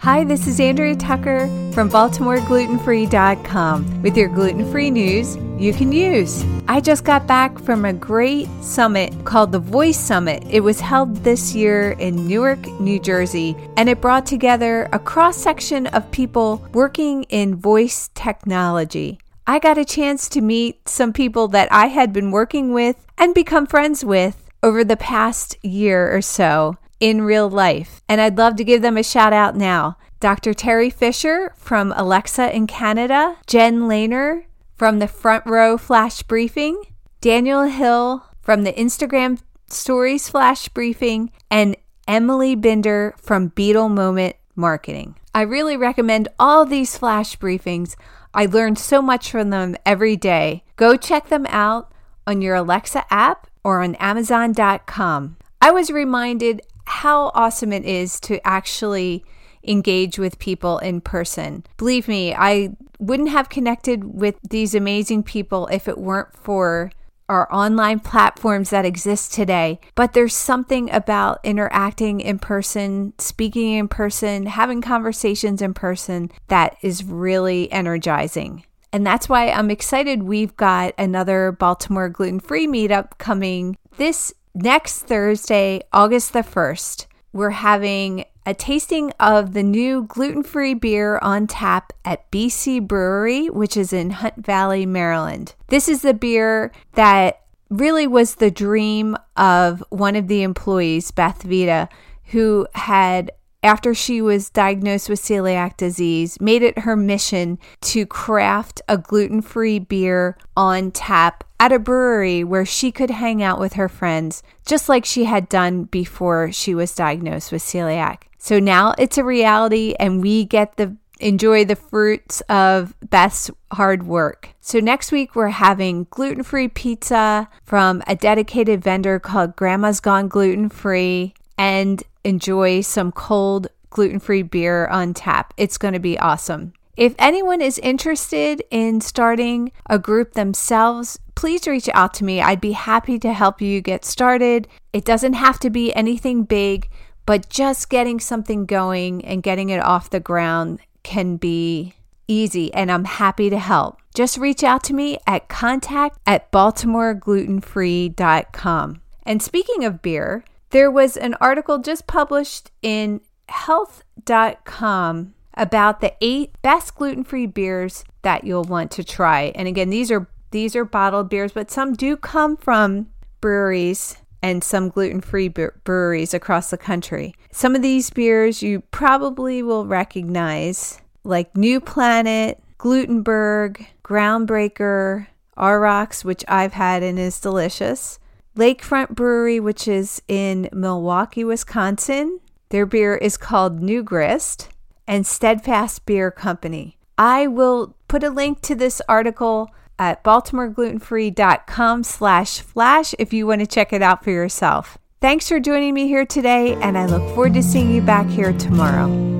Hi, this is Andrea Tucker from BaltimoreGlutenFree.com with your gluten free news you can use. I just got back from a great summit called the Voice Summit. It was held this year in Newark, New Jersey, and it brought together a cross section of people working in voice technology. I got a chance to meet some people that I had been working with and become friends with over the past year or so in real life. And I'd love to give them a shout out now. Dr. Teri Fisher from Alexa in Canada, Jen Lehner from the Front Row Flash Briefing, Daniel Hill from the Instagram Stories Flash Briefing, and Emily Binder from Beetle Moment Marketing. I really recommend all these flash briefings. I learned so much from them every day. Go check them out on your Alexa app or on Amazon.com. I was reminded how awesome it is to actually engage with people in person. Believe me, I wouldn't have connected with these amazing people if it weren't for our online platforms that exist today. But there's something about interacting in person, speaking in person, having conversations in person that is really energizing. And that's why I'm excited we've got another Baltimore gluten free meetup coming this next Thursday, August the 1st. We're having a tasting of the new gluten free beer on tap at BC Brewery, which is in Hunt Valley, Maryland. This is the beer that really was the dream of one of the employees, Beth Vita, who had after she was diagnosed with celiac disease, made it her mission to craft a gluten free beer on tap at a brewery where she could hang out with her friends, just like she had done before she was diagnosed with celiac. So now it's a reality, and we get the enjoy the fruits of Beth's hard work. So next week we're having gluten-free pizza from a dedicated vendor called Grandma's Gone Gluten Free and enjoy some cold gluten-free beer on tap. It's going to be awesome. If anyone is interested in starting a group themselves, please reach out to me. I'd be happy to help you get started. It doesn't have to be anything big but just getting something going and getting it off the ground can be easy, and I'm happy to help. Just reach out to me at contact at baltimoreglutenfree.com. And speaking of beer, there was an article just published in health.com about the eight best gluten-free beers that you'll want to try. And again, these are these are bottled beers, but some do come from breweries and some gluten free breweries across the country. Some of these beers you probably will recognize, like New Planet, Glutenberg, Groundbreaker, Aurochs, which I've had and is delicious, Lakefront Brewery, which is in Milwaukee, Wisconsin. Their beer is called New Grist, and Steadfast Beer Company. I will put a link to this article at baltimoreglutenfree.com slash flash if you want to check it out for yourself. Thanks for joining me here today, and I look forward to seeing you back here tomorrow.